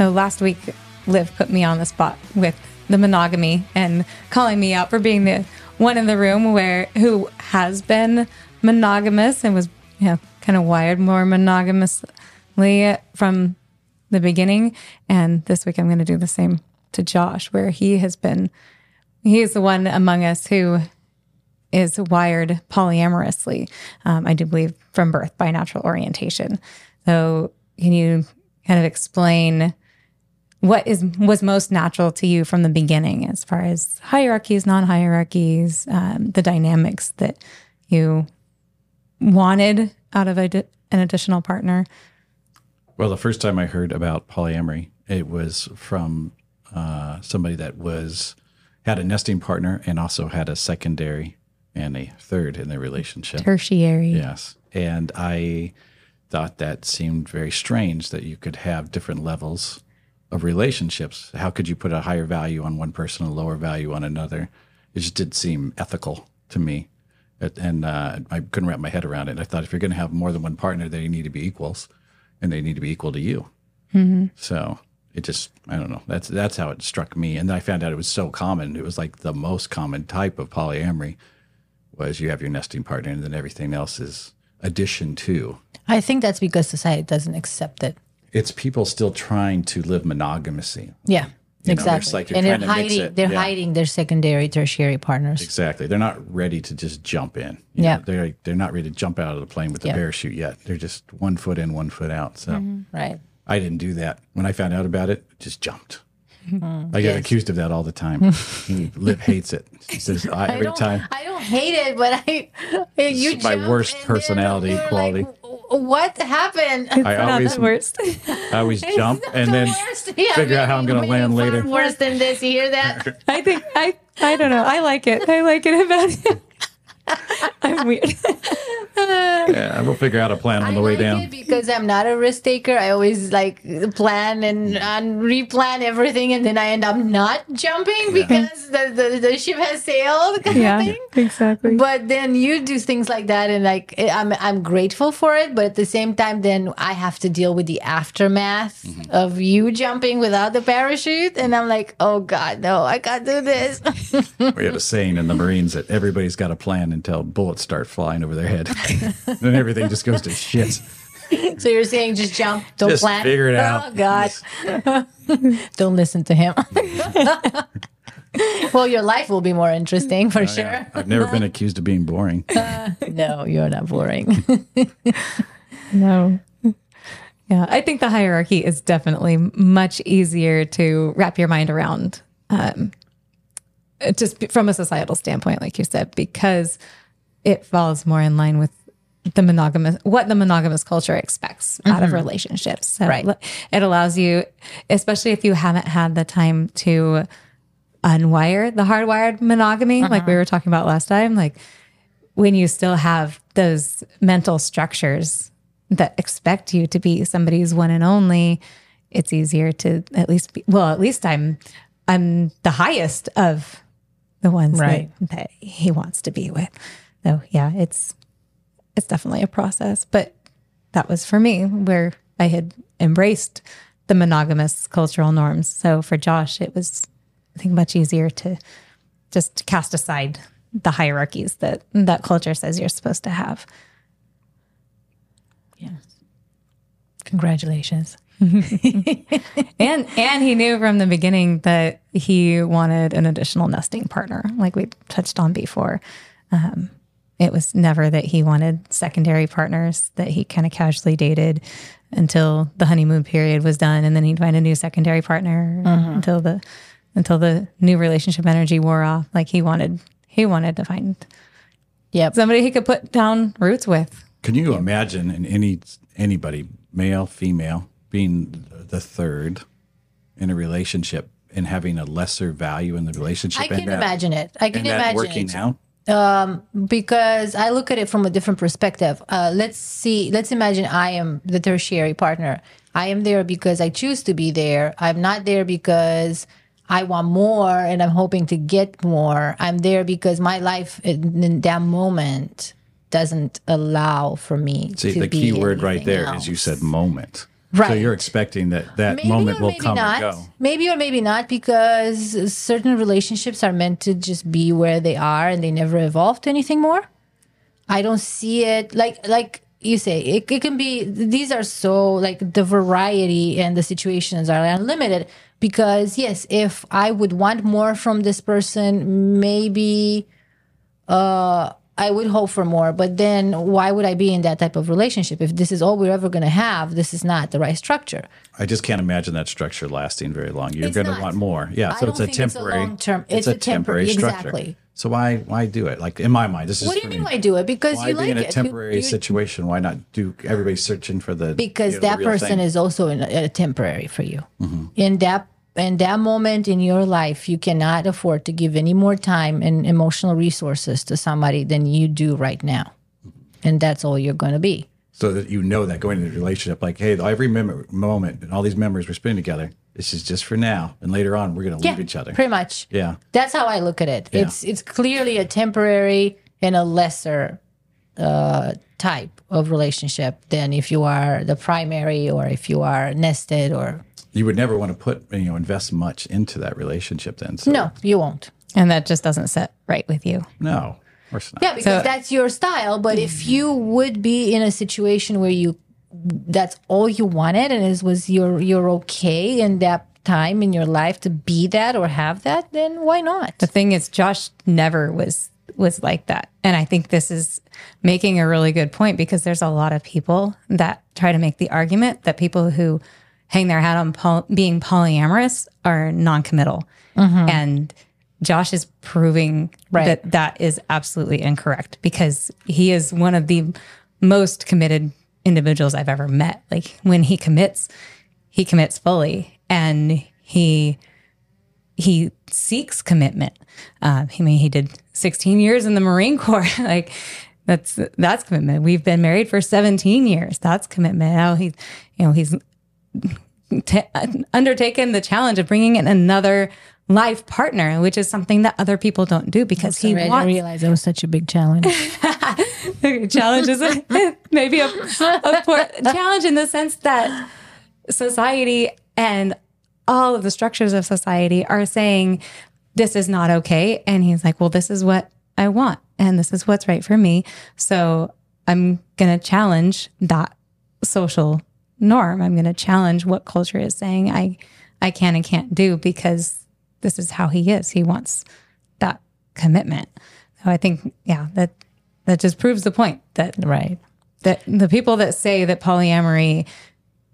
So last week, Liv put me on the spot with the monogamy and calling me out for being the one in the room where who has been monogamous and was you know kind of wired more monogamously from the beginning. And this week I'm going to do the same to Josh, where he has been he is the one among us who is wired polyamorously. Um, I do believe from birth by natural orientation. So can you kind of explain? What is was most natural to you from the beginning as far as hierarchies non-hierarchies um, the dynamics that you wanted out of a, an additional partner? Well the first time i heard about polyamory it was from uh, somebody that was had a nesting partner and also had a secondary and a third in their relationship. Tertiary. Yes. And i thought that seemed very strange that you could have different levels of relationships. How could you put a higher value on one person, a lower value on another? It just did seem ethical to me. It, and uh, I couldn't wrap my head around it. I thought if you're going to have more than one partner, they need to be equals and they need to be equal to you. Mm-hmm. So it just, I don't know. That's, that's how it struck me. And then I found out it was so common. It was like the most common type of polyamory was you have your nesting partner and then everything else is addition to. I think that's because society doesn't accept it it's people still trying to live monogamousy. Yeah. You exactly. Know, like and they're hiding they're yeah. hiding their secondary tertiary partners. Exactly. They're not ready to just jump in. You yeah. Know, they're they're not ready to jump out of the plane with the yeah. parachute yet. They're just one foot in, one foot out. So mm-hmm. right. I didn't do that. When I found out about it, just jumped. Mm, I get yes. accused of that all the time. Liv hates it. She says I, every I time. I don't hate it, but I. You my worst personality quality. Like, what happened? It's I not always, the worst. I always jump and then yeah, figure out how I'm going to land later. Worse than this. You hear that? I think I. I don't know. I like it. I like it about it. I'm weird. Yeah, we'll figure out a plan on the I way like down. because I'm not a risk taker. I always like plan and, and replan everything, and then I end up not jumping because the, the, the, ship has sailed. Kind yeah, of thing. exactly. But then you do things like that, and like I'm I'm grateful for it. But at the same time, then I have to deal with the aftermath mm-hmm. of you jumping without the parachute, and I'm like, oh god, no, I can't do this. we had a saying in the Marines that everybody's got a plan until bullets start flying over their head. then everything just goes to shit. So you're saying just jump, don't just plan. Figure it out. Oh God. don't listen to him. well, your life will be more interesting for oh, sure. Yeah. I've never been accused of being boring. Uh, no, you're not boring. no. Yeah, I think the hierarchy is definitely much easier to wrap your mind around. Um, just from a societal standpoint, like you said, because it falls more in line with the monogamous what the monogamous culture expects mm-hmm. out of mm-hmm. relationships. So right. it allows you, especially if you haven't had the time to unwire the hardwired monogamy, uh-huh. like we were talking about last time, like when you still have those mental structures that expect you to be somebody's one and only, it's easier to at least be well, at least I'm I'm the highest of the ones right. that, that he wants to be with. So yeah, it's it's definitely a process, but that was for me where I had embraced the monogamous cultural norms. So for Josh, it was I think much easier to just cast aside the hierarchies that that culture says you're supposed to have. Yes. Congratulations. and and he knew from the beginning that he wanted an additional nesting partner, like we touched on before. Um, it was never that he wanted secondary partners, that he kind of casually dated until the honeymoon period was done and then he'd find a new secondary partner mm-hmm. until the until the new relationship energy wore off. Like he wanted he wanted to find Yep. somebody he could put down roots with. Can you imagine in any anybody, male, female, being the third in a relationship and having a lesser value in the relationship? I can and that- imagine it. I can and that imagine working it. out. Because I look at it from a different perspective. Uh, let's see. Let's imagine I am the tertiary partner. I am there because I choose to be there. I'm not there because I want more and I'm hoping to get more. I'm there because my life in, that moment doesn't allow for me See, to the key word right there is you said moment. So you're expecting that that Maybe moment will come not. and go. Maybe or maybe not because certain relationships are meant to just be where they are and they never evolve to anything more. I don't see it like like you say it, it can be these are so like the variety and the situations are unlimited because yes if I would want more from this person maybe uh I would hope for more, but then why would I be in that type of relationship if this is all we're ever going to have? This is not the right structure. I just can't imagine that structure lasting very long. You're going to want more. Yeah, I so it's a think it's a temporary. long-term- it's a temporary- structure. exactly. So why why do it? Like in my mind, this is What do you mean me. why do it? Because Why you be like in a it. Temporary you- situation? Why not do everybody's searching for the because you know, the that real person thing? is also in a, a temporary for you. Mm-hmm. In that in that moment in your life, you cannot afford to give any more time and emotional resources to somebody than you do right now, and that's all you're going to be. so that you know that going into the relationship, like, hey, every mem- moment and all these memories we're spending together, this is just for now, and later on we're going to Yeah, leave each other. pretty much. Yeah. That's how I look at it. Yeah. It's it's clearly a temporary and a lesser uh, type of relationship than if you are the primary or if you are nested or You would never want to put you know invest much into that relationship then. So, no, you won't. And that just doesn't sit right with you. no, of course not. Yeah, because So- that's your style. But if you would be in a situation where you that's all you wanted and it was you're you're okay in that time in your life to be that or have that, then why not? The thing is, Josh never was was like that, and I think this is making a really good point because there's a lot of people that try to make the argument that people who hang their hat on poly- being polyamorous are non-committal, and Josh is proving Right. that that is absolutely incorrect because he is one of the most committed individuals I've ever met. Like when he commits, he commits fully, and he he seeks commitment. Uh, I mean, he did 16 years in the Marine Corps. like that's that's commitment. We've been married for 17 years. That's commitment. Now he's you know he's t- undertaken the challenge of bringing in another life partner, which is something that other people don't do because he I didn't wants realize it was such a big challenge. challenge is a, maybe a, a poor challenge in the sense that society and all of the structures of society are saying this is not okay and he's like well this is what i want and this is what's right for me so i'm going to challenge that social norm i'm going to challenge what culture is saying i i can and can't do because this is how he is he wants that commitment so i think yeah that that just proves the point that right. that the people that say that polyamory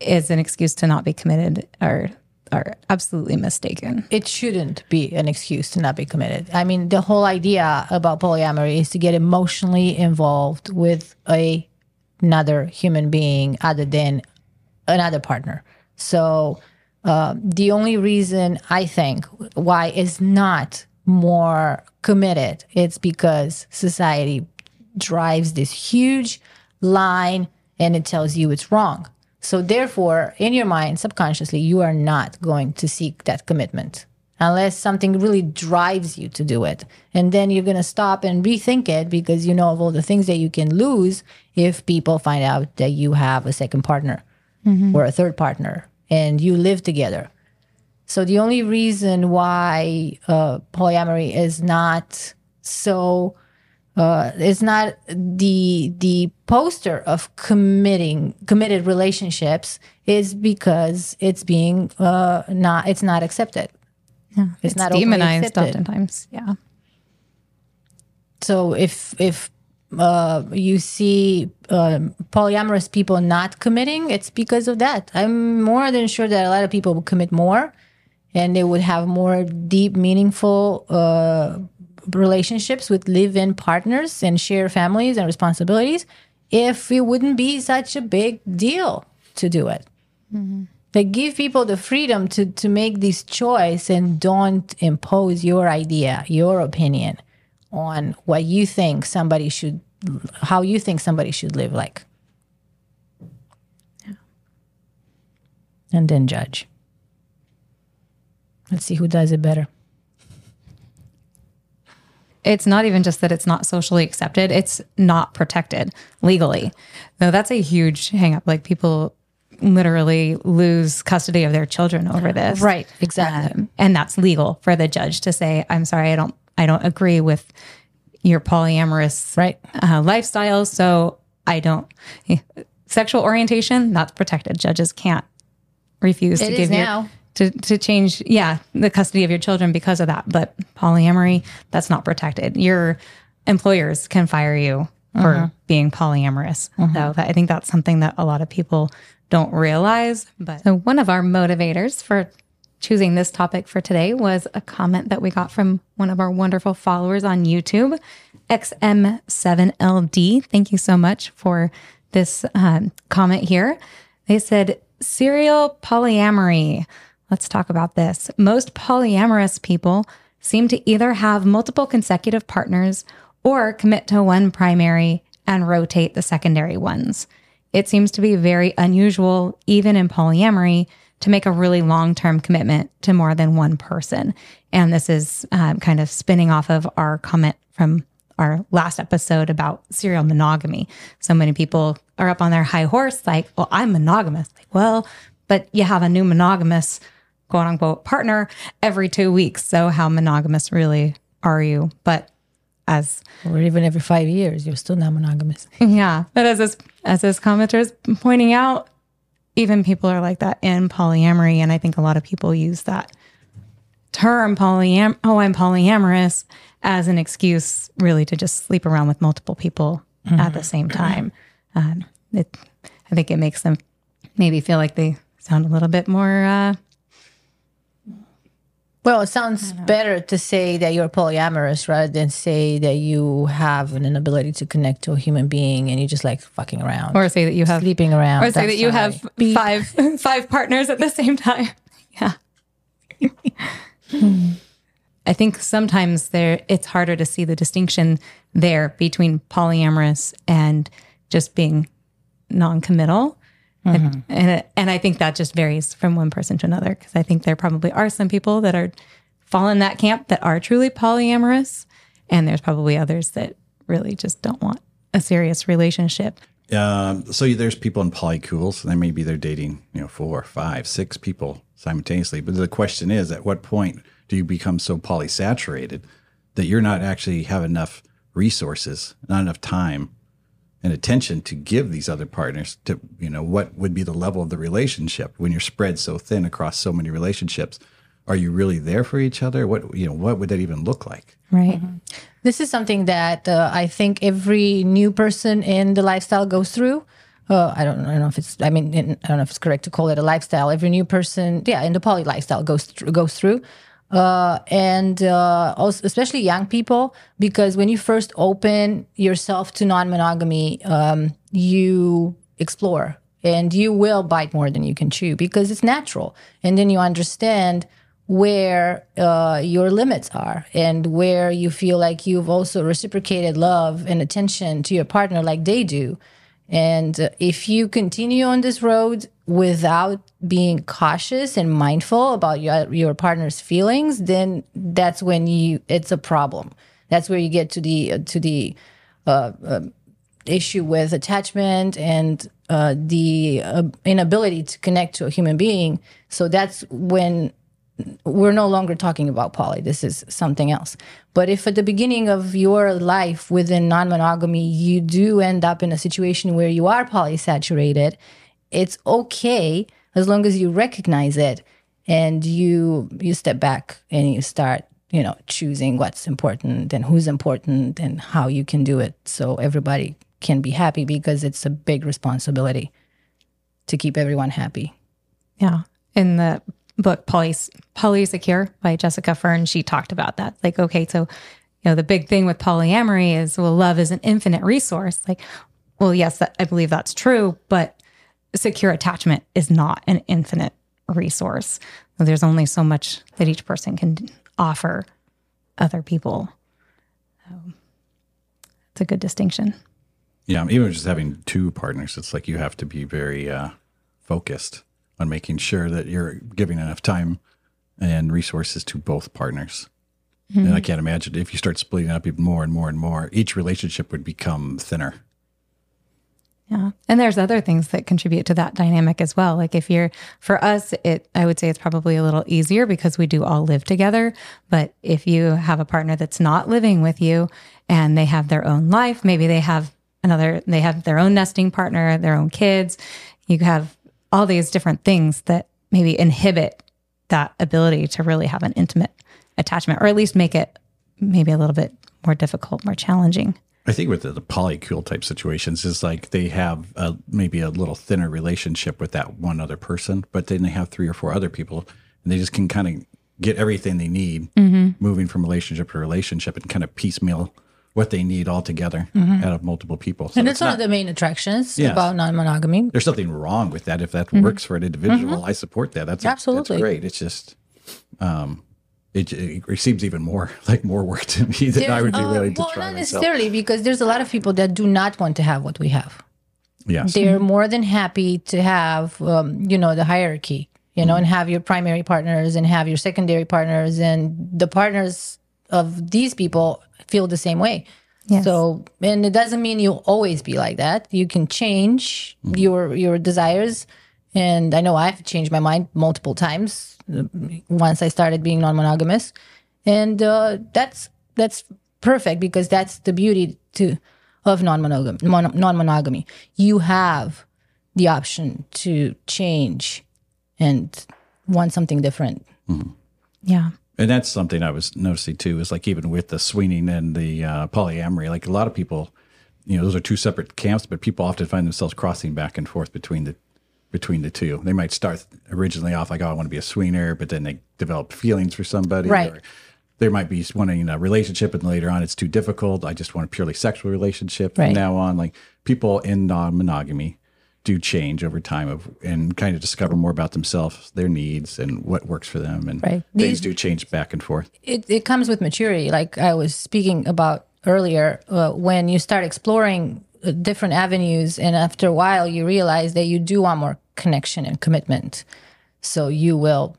is an excuse to not be committed are are absolutely mistaken. It shouldn't be an excuse to not be committed. I mean, the whole idea about polyamory is to get emotionally involved with a another human being other than another partner. So uh, the only reason I think why is not more committed, it's because society drives this huge line and it tells you it's wrong. So therefore, in your mind, subconsciously, you are not going to seek that commitment unless something really drives you to do it. And then you're going to stop and rethink it because you know of all the things that you can lose if people find out that you have a second partner or a third partner and you live together. So the only reason why uh, polyamory is not so uh, is not the the poster of committing committed relationships is because it's being uh, not it's not accepted. Yeah, It's, not demonized oftentimes. Yeah. So if if uh, you see um polyamorous people not committing, it's because of that. I'm more than sure that a lot of people would commit more and they would have more deep, meaningful uh, relationships with live in partners and share families and responsibilities if it wouldn't be such a big deal to do it. They give people the freedom to, to make this choice and don't impose your idea, your opinion on what you think somebody should, how you think somebody should live like. And then judge. Let's see who does it better. it's not even just that it's not socially accepted, it's not protected legally. So that's a huge hang up. Like people literally lose custody of their children over this. Right, exactly. Um, and that's legal for the judge to say, I'm sorry, I don't I don't agree with your polyamorous Right. uh, lifestyle. So I don't sexual orientation, that's protected. Judges can't refuse It to give now. you to, to change, yeah, the custody of your children because of that. But polyamory, that's not protected. Your employers can fire you for Uh-huh. being polyamorous. So that, I think that's something that a lot of people don't realize. But so one of our motivators for choosing this topic for today was a comment that we got from one of our wonderful followers on YouTube, XM7LD. Thank you so much for this um, comment here. They said, serial polyamory. Let's talk about this. Most polyamorous people seem to either have multiple consecutive partners or commit to one primary and rotate the secondary ones. It seems to be very unusual, even in polyamory, to make a really long term commitment to more than one person. And this is um, kind of spinning off of our comment from our last episode about serial monogamy. So many people are up on their high horse, like, well, I'm monogamous. Like, well, but you have a new monogamous quote unquote partner every two weeks. So how monogamous really are you? But as Or even every five years, you're still not monogamous. yeah, but as this as this commenter is pointing out, even people are like that in polyamory, and I think a lot of people use that term polyam. Oh, I'm polyamorous as an excuse, really, to just sleep around with multiple people at the same time. Um, it, I think it makes them maybe feel like they sound a little bit more. Uh, Well, it sounds better to say that you're polyamorous rather than say that you have an inability to connect to a human being and you just like fucking around or say that you have sleeping around. or say that you have right. five five partners at the same time. Yeah. I think sometimes there it's harder to see the distinction there between polyamorous and just being non-committal. And and, and I think that just varies from one person to another because I think there probably are some people that are fall in that camp that are truly polyamorous and there's probably others that really just don't want a serious relationship. Um, so there's people in polycules, and maybe they're dating, you know, four, five, six people simultaneously. But the question is, at what point do you become so polysaturated that you're not actually have enough resources, not enough time and attention to give these other partners to, you know, what would be the level of the relationship when you're spread so thin across so many relationships? Are you really there for each other? What, you know, what would that even look like? Right. This is something that uh, I think every new person in the lifestyle goes through. Uh, I don't, I don't know if it's. I mean, in- I don't know if it's correct to call it a lifestyle. Every new person, yeah, in the poly lifestyle goes through, goes through, uh, and uh, also especially young people because when you first open yourself to non-monogamy, um, you explore and you will bite more than you can chew because it's natural, and then you understand where uh, your limits are and where you feel like you've also reciprocated love and attention to your partner like they do. And uh, if you continue on this road without being cautious and mindful about your, your partner's feelings, then that's when you it's a problem. That's where you get to the uh, to the issue with attachment and uh, the uh, inability to connect to a human being. So that's when we're no longer talking about poly. This is something else. But if at the beginning of your life within non monogamy, you do end up in a situation where you are polysaturated, it's okay as long as you recognize it and you you step back and you start you know, choosing what's important and who's important and how you can do it so everybody can be happy because it's a big responsibility to keep everyone happy. Yeah. In the book Poly Polysecure by Jessica Fern, she talked about that. Like, okay, so you know, the big thing with polyamory is well, love is an infinite resource. Like, well, yes, that, I believe that's true, but secure attachment is not an infinite resource. There's only so much that each person can offer other people. So it's a good distinction. Yeah, even just having two partners, it's like you have to be very uh, focused on making sure that you're giving enough time and resources to both partners. Mm-hmm. And I can't imagine if you start splitting up even more and more and more, each relationship would become thinner. Yeah. And there's other things that contribute to that dynamic as well. Like if you're for us, it I would say it's probably a little easier because we do all live together. But if you have a partner that's not living with you and they have their own life, maybe they have another they have their own nesting partner, their own kids, you have all these different things that maybe inhibit that ability to really have an intimate attachment or at least make it maybe a little bit more difficult, more challenging. I think with the, the polycule type situations is like they have a, maybe a little thinner relationship with that one other person, but then they have three or four other people, and they just can kind of get everything they need, mm-hmm. moving from relationship to relationship, and kind of piecemeal what they need all together mm-hmm. out of multiple people. So and it's, it's one not, of the main attractions yes. about non-monogamy. There's nothing wrong with that if that mm-hmm. works for an individual. Mm-hmm. I support that. That's absolutely a, that's great. It's just. Um, it, it, seems even more like more work to me than I would be willing uh, to well, try. Well, not myself. necessarily, because there's a lot of people that do not want to have what we have. Yes, they're more than happy to have, um, you know, the hierarchy, you know, mm-hmm. and have your primary partners and have your secondary partners, and the partners of these people feel the same way. Yes. So, and it doesn't mean you'll always be like that. You can change mm-hmm. your your desires, and I know I've changed my mind multiple times once I started being non-monogamous, and uh, that's that's perfect because that's the beauty to of non-monogamy. Non-monogamy, you have the option to change and want something different. Mm-hmm. Yeah. And that's something I was noticing too. Is like even with the swinging and the uh, polyamory, like a lot of people, you know, those are two separate camps, but people often find themselves crossing back and forth between the between the two. They might start originally off like, oh, I want to be a swinger, but then they develop feelings for somebody. Right. Or there might be wanting a relationship, and later on it's too difficult. I just want a purely sexual relationship right. from now on. Like people in non monogamy do change over time of and kind of discover more about themselves, their needs, and what works for them. And right. things These, do change back and forth. It, it comes with maturity. Like I was speaking about earlier, uh, when you start exploring different avenues and after a while you realize that you do want more connection and commitment so you will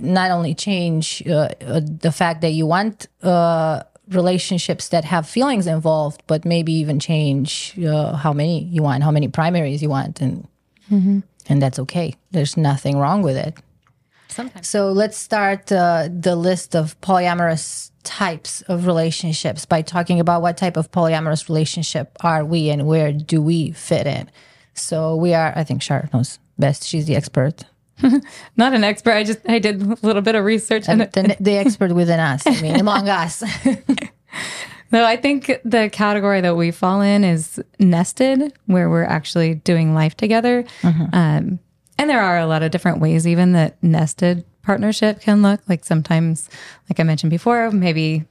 not only change uh, uh, the fact that you want uh, relationships that have feelings involved but maybe even change uh, how many you want how many primaries you want and mm-hmm. and that's okay there's nothing wrong with it Sometimes. so let's start uh, the list of polyamorous types of relationships by talking about what type of polyamorous relationship are we and where do we fit in. So we are, I think Char knows best. She's the expert. Not an expert. I just I did a little bit of research. And the, the expert within us. I mean, among us. no, I think the category that we fall in is nested, where we're actually doing life together. Mm-hmm. Um, and there are a lot of different ways, even that nested partnership can look. Like sometimes, like I mentioned before, maybe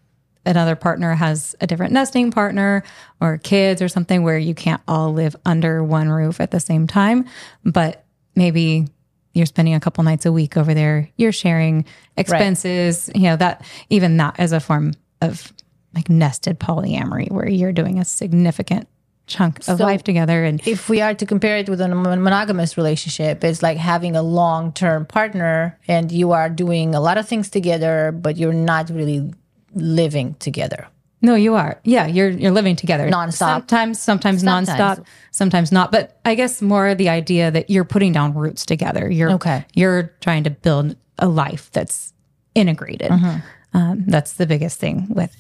another partner has a different nesting partner or kids or something where you can't all live under one roof at the same time. But maybe you're spending a couple nights a week over there, you're sharing expenses, right. you know, that even that as a form of like nested polyamory where you're doing a significant chunk of so life together. And if we are to compare it with a monogamous relationship, it's like having a long term partner and you are doing a lot of things together, but you're not really living together. No, you are. Yeah, you're you're living together nonstop. Sometimes, sometimes, sometimes. nonstop. Sometimes not. But I guess more the idea that you're putting down roots together. You're okay. You're trying to build a life that's integrated. Mm-hmm. Um, that's the biggest thing with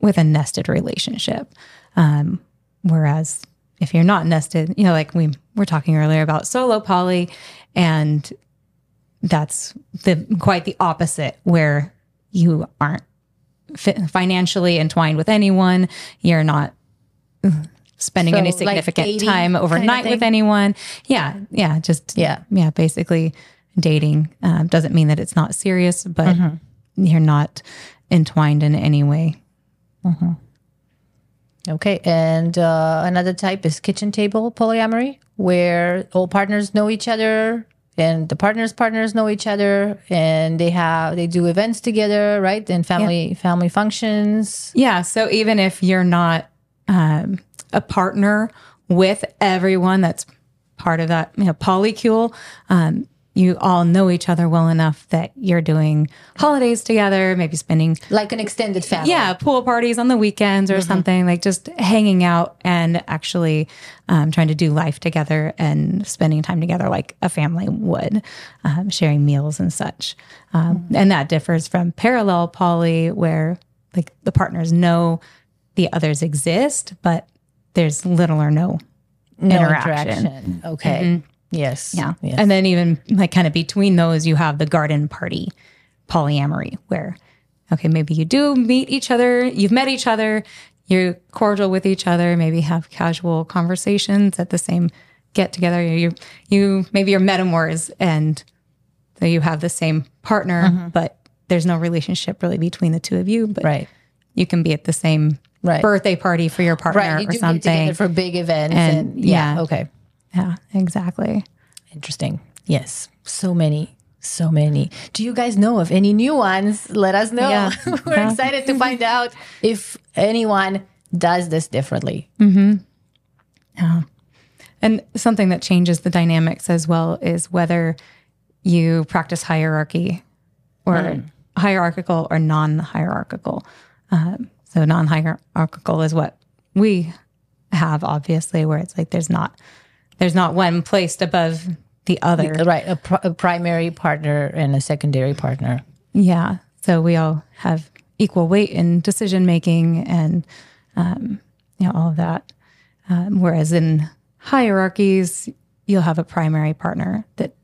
with a nested relationship. Um, Whereas if you're not nested, you know, like we were talking earlier about solo poly, and that's the quite the opposite, where you aren't fi- financially entwined with anyone. You're not spending So, any significant dating time kind of overnight with anyone. Yeah, yeah, just Yeah. yeah. Basically, dating um, doesn't mean that it's not serious, but Mm-hmm. you're not entwined in any way. Okay. And uh, another type is kitchen table polyamory, where all partners know each other and the partners' partners know each other and they have they do events together, right? And family family functions. Yeah. So even if you're not um, a partner with everyone that's part of that you know, polycule, um, you all know each other well enough that you're doing holidays together, maybe spending Like an extended family. yeah pool parties on the weekends or something like just hanging out and actually um, trying to do life together and spending time together like a family would um, sharing meals and such um, and that differs from parallel poly where like the partners know the others exist but there's little or no No interaction. interaction. Okay. Yes. yeah. Yes. And then even like kind of between those, you have the garden party polyamory where, okay, maybe you do meet each other, you've met each other, you're cordial with each other, maybe have casual conversations at the same get together. You, you, maybe you're metamors and so you have the same partner, mm-hmm. but there's no relationship really between the two of you, but right. you can be at the same Right. birthday party for your partner Right. You or something. for big events And, and, yeah. yeah. Okay. Yeah, exactly. Interesting. Yes. So many. So many. Do you guys know of any new ones? Let us know. Yeah. We're Yeah. excited to find out if anyone does this differently. Mm-hmm. Yeah. And something that changes the dynamics as well is whether you practice hierarchy or hierarchical or non hierarchical. Um, so, non hierarchical is what we have, obviously, where it's like there's not. There's not one placed above the other. Right. A, pr- a primary partner and a secondary partner. Yeah. So we all have equal weight in decision making and, um, you know, all of that. Um, whereas in hierarchies, you'll have a primary partner that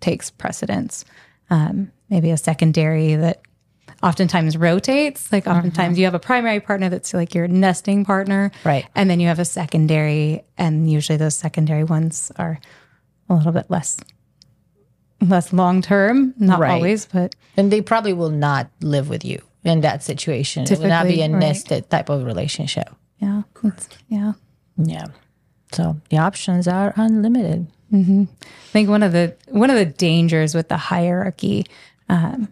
takes precedence, um, maybe a secondary that oftentimes rotates. Like oftentimes you have a primary partner that's like your nesting partner. Right. And then you have a secondary, and usually those secondary ones are a little bit less. Less long term, not Right. always, but And they probably will not live with you in that situation. it will not be a right. nested type of relationship. Yeah. Yeah. Yeah. So the options are unlimited. I think one of the one of the dangers with the hierarchy, um,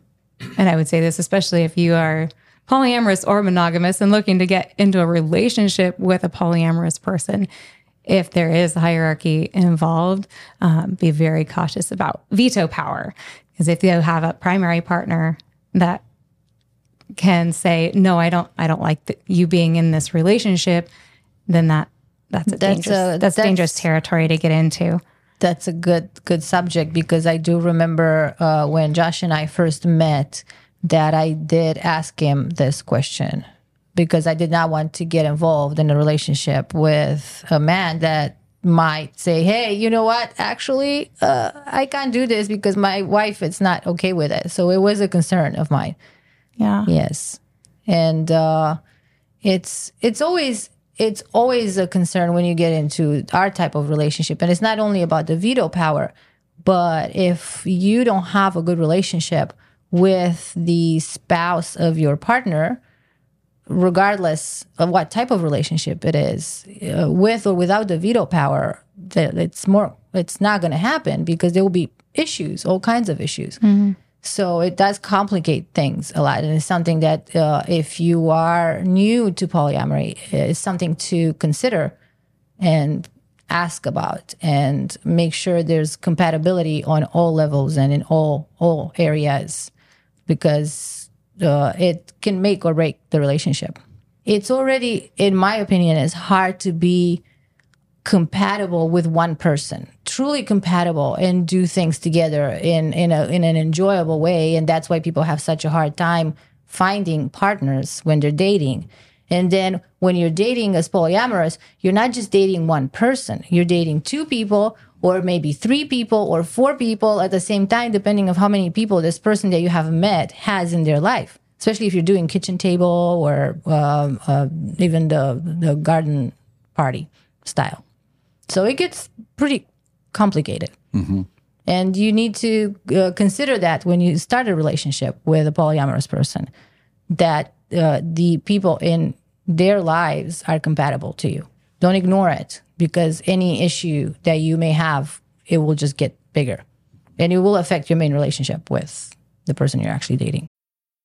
and I would say this especially if you are polyamorous or monogamous and looking to get into a relationship with a polyamorous person, if there is hierarchy involved, um, be very cautious about veto power. Because if you have a primary partner that can say, "No, I don't, I don't like th- you being in this relationship," then that that's a That's dangerous a- that's, that's- dangerous territory to get into. That's a good good subject because I do remember uh, when Josh and I first met that I did ask him this question because I did not want to get involved in a relationship with a man that might say, "Hey, you know what? Actually, uh, I can't do this because my wife is not okay with it." So it was a concern of mine. Yeah. Yes, and uh, it's it's always it's always a concern when you get into our type of relationship, and it's not only about the veto power, but if you don't have a good relationship with the spouse of your partner, regardless of what type of relationship it is, uh, with or without the veto power, that it's more it's not going to happen because there will be issues, all kinds of issues. So it does complicate things a lot, and it's something that uh, if you are new to polyamory, it's something to consider and ask about, and make sure there's compatibility on all levels and in all all areas, because uh, it can make or break the relationship. It's already, in my opinion, it's hard to be compatible with one person truly compatible and do things together in in a in an enjoyable way. And that's why people have such a hard time finding partners when they're dating. And then when you're dating as polyamorous you're not just dating one person. You're dating two people or maybe three people or four people at the same time depending of how many people this person that you have met has in their life especially if you're doing kitchen table or um, uh, even the the garden party style. So it gets pretty complicated. And you need to uh, consider that when you start a relationship with a polyamorous person, that uh, the people in their lives are compatible to you. Don't ignore it because any issue that you may have, it will just get bigger and it will affect your main relationship with the person you're actually dating.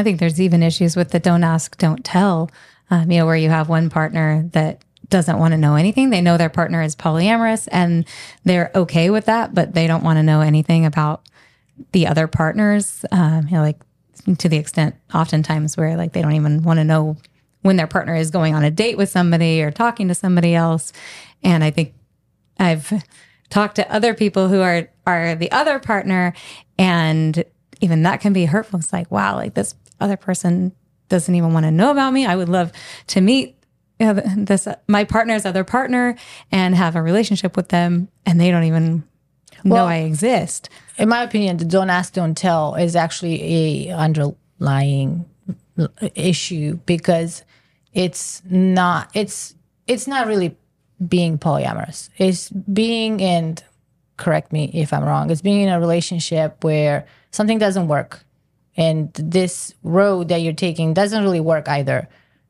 I think there's even issues with the don't ask, don't tell. Um, you know, where you have one partner that doesn't want to know anything. They know their partner is polyamorous and they're okay with that, but they don't want to know anything about the other partners. Um, you know, like to the extent oftentimes where like they don't even want to know when their partner is going on a date with somebody or talking to somebody else. And I think I've talked to other people who are are the other partner and even that can be hurtful. It's like, wow, like this other person doesn't even want to know about me. I would love to meet you know, this my partner's other partner and have a relationship with them and they don't even know I exist. In my opinion, the don't ask, don't tell is actually a underlying issue because it's not it's it's not really being polyamorous. It's being and correct me if I'm wrong. It's being in a relationship where something doesn't work and this road that you're taking doesn't really work either,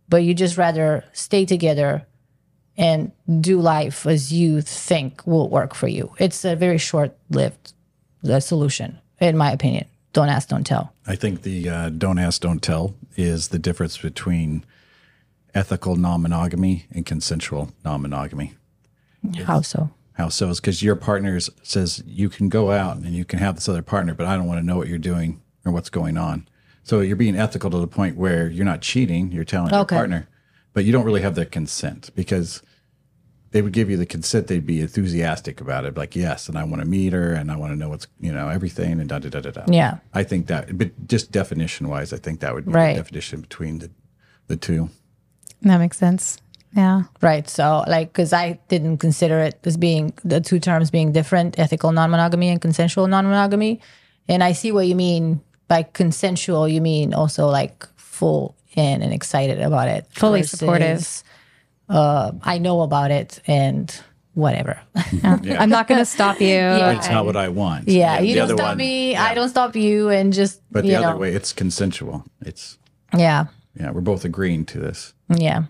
but you just rather stay together and do life as you think will work for you. It's a very short-lived uh, solution, in my opinion. Don't ask, don't tell. I think the uh, don't ask, don't tell is the difference between ethical non monogamy and consensual non monogamy. How so? How so? Is because your partner says you can go out and you can have this other partner, but I don't want to know what you're doing or what's going on. So you're being ethical to the point where you're not cheating, you're telling your partner, but you don't really have the consent because they would give you the consent. They'd be enthusiastic about it, like yes, and I want to meet her and I want to know what's you know everything and da da da da da. Yeah. I think that, but just definition wise, I think that would be Right. the definition between the the two. That makes sense. Yeah. Right. So, like, because I didn't consider it as being the two terms being different ethical non monogamy and consensual non monogamy. And I see what you mean by consensual, you mean also like full in and excited about it. Fully versus, supportive. Uh, I know about it and whatever. I'm not going to stop you. But it's not what I want. yeah. You don't stop one- me. yeah. I don't stop you. And just, But you the know, other way, it's consensual. It's yeah. yeah, we're both agreeing to this. Yeah.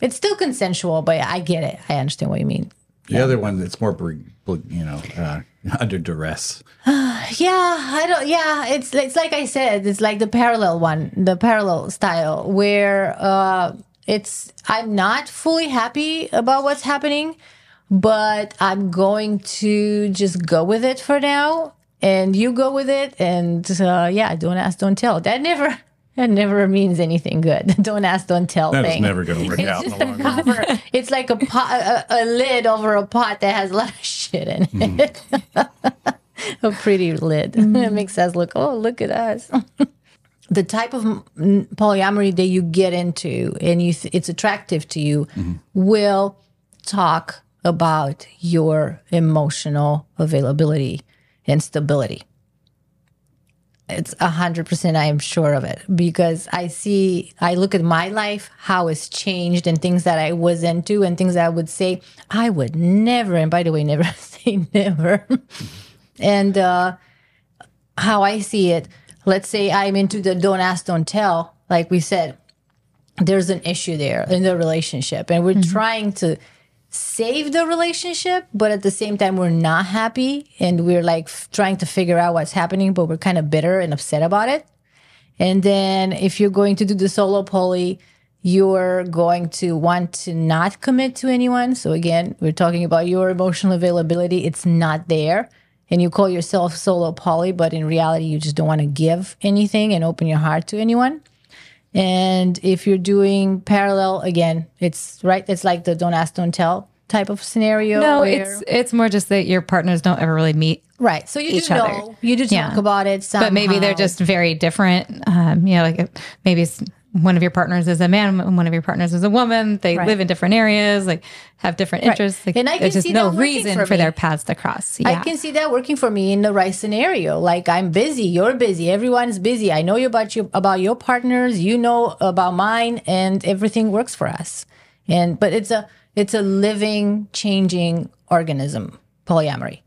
It's still consensual, but I get it. I understand what you mean. The other one, it's more, br- br- you know, uh, under duress. Yeah, I don't. Yeah, it's it's like I said, it's like the parallel one, the parallel style, where uh, it's I'm not fully happy about what's happening, but I'm going to just go with it for now, and you go with it, and uh, yeah, don't ask, don't tell. That never. That never means anything good. Don't ask, don't tell That is thing. never going to work It's out in just the a long run. cover. It's like a pot, a, a lid over a pot that has a lot of shit in it. a pretty lid. it makes us look, oh, look at us. the type of mm, polyamory that you get into and you th- it's attractive to you will talk about your emotional availability and stability. It's a hundred percent. I am sure of it because I see, I look at my life, how it's changed, and things that I was into, and things that I would say I would never. And by the way, never say never. and uh, how I see it, let's say I'm into the don't ask, don't tell. Like we said, there's an issue there in the relationship, and we're trying to save the relationship, but at the same time, we're not happy and we're like f- trying to figure out what's happening, but we're kind of bitter and upset about it. And then if you're going to do the solo poly, you're going to want to not commit to anyone. So again, we're talking about your emotional availability. It's not there. and you call yourself solo poly, but in reality, you just don't want to give anything and open your heart to anyone. And if you're doing parallel, again, it's right. It's like the don't ask, don't tell type of scenario. No, where- it's it's more just that your partners don't ever really meet. right. So you each do other. know, you do talk Yeah. about it. Somehow. But maybe they're just very different. Um, you know, like maybe it's one of your partners is a man, and one of your partners is a woman. They Right. live in different areas, like have different interests. Like, And I can there's just see no reason for for, their paths to cross. Yeah. I can see that working for me in the right scenario. Like I'm busy, you're busy, everyone's busy. I know you about you about your partners, you know about mine, and everything works for us. And but it's a it's a living, changing organism. Polyamory.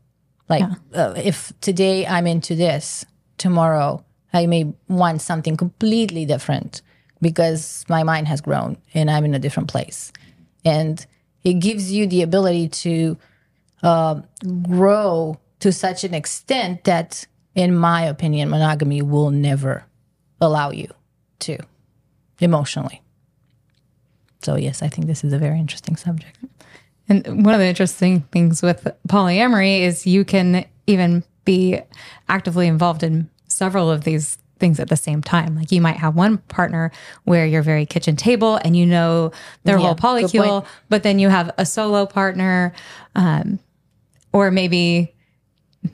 Like uh, if today I'm into this, tomorrow I may want something completely different because my mind has grown and I'm in a different place. And it gives you the ability to um, grow to such an extent that, in my opinion, monogamy will never allow you to emotionally. So, yes, I think this is a very interesting subject. And one of the interesting things with polyamory is you can even be actively involved in several of these things at the same time. Like you might have one partner where you're very kitchen table and you know their whole good polycule, but then you have a solo partner, um, or maybe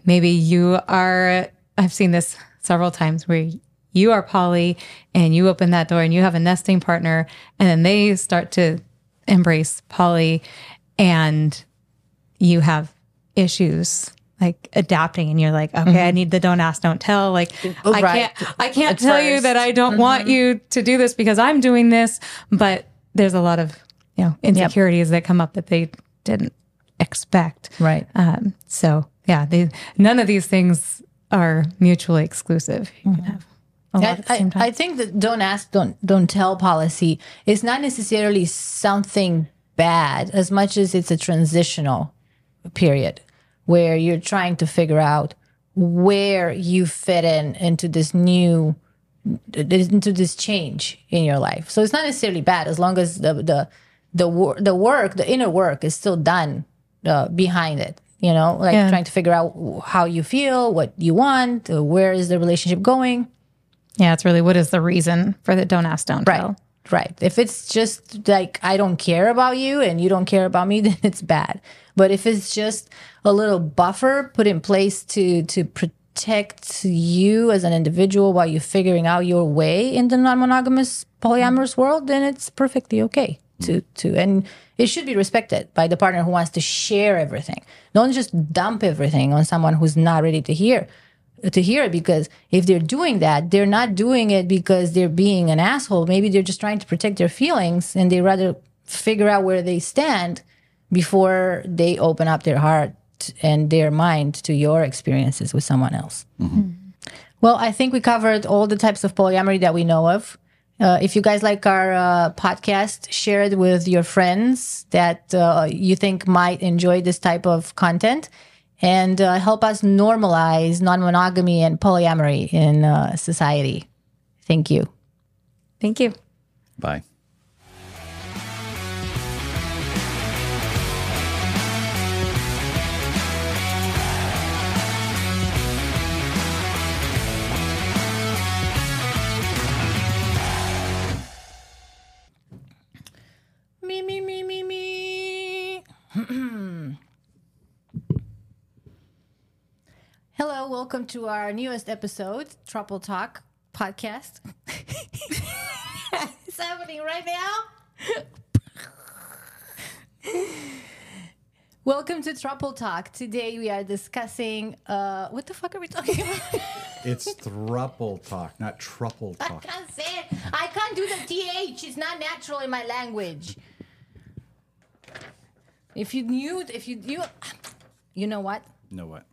maybe you are. I've seen this several times where you are poly and you open that door and you have a nesting partner, and then they start to embrace poly and you have issues like adapting and you're like okay i need the don't ask don't tell. Like i Mm-hmm. right. can't i can't At tell you that i don't want you to do this because i'm doing this but there's a lot of you know insecurities that come up that they didn't expect. Right. um, so yeah they, none of these things are mutually exclusive. You can have I, at the I, I think that don't ask, don't don't tell policy is not necessarily something bad as much as it's a transitional period where you're trying to figure out where you fit in into this new into this change in your life. So it's not necessarily bad as long as the the the, wor- the work, the inner work is still done uh, behind it. You know, like Yeah. trying to figure out how you feel, what you want, uh, where is the relationship going. yeah it's really what is the reason for the don't ask don't tell. Right. tell Right. If it's just like I don't care about you and you don't care about me, then it's bad. But if it's just a little buffer put in place to to protect you as an individual while you're figuring out your way in the non-monogamous polyamorous world, then it's perfectly okay to mm. to and it should be respected by the partner who wants to share everything. Don't just dump everything on someone who's not ready to hear to hear it because if they're doing that, they're not doing it because they're being an asshole. Maybe they're just trying to protect their feelings and they rather figure out where they stand before they open up their heart and their mind to your experiences with someone else. Well, I think we covered all the types of polyamory that we know of. Uh, if you guys like our uh, podcast, share it with your friends that uh, you think might enjoy this type of content and uh, help us normalize non monogamy and polyamory in uh, society. Thank you. thank you Bye. Welcome to our newest episode, Trouble Talk podcast. it's happening right now. welcome to Trouble Talk. Today we are discussing uh what the fuck are we talking about? It's thruple talk, not truple I can't say it. I can't do the th. It's not natural in my language. If you knew, if you you, you know what? know what?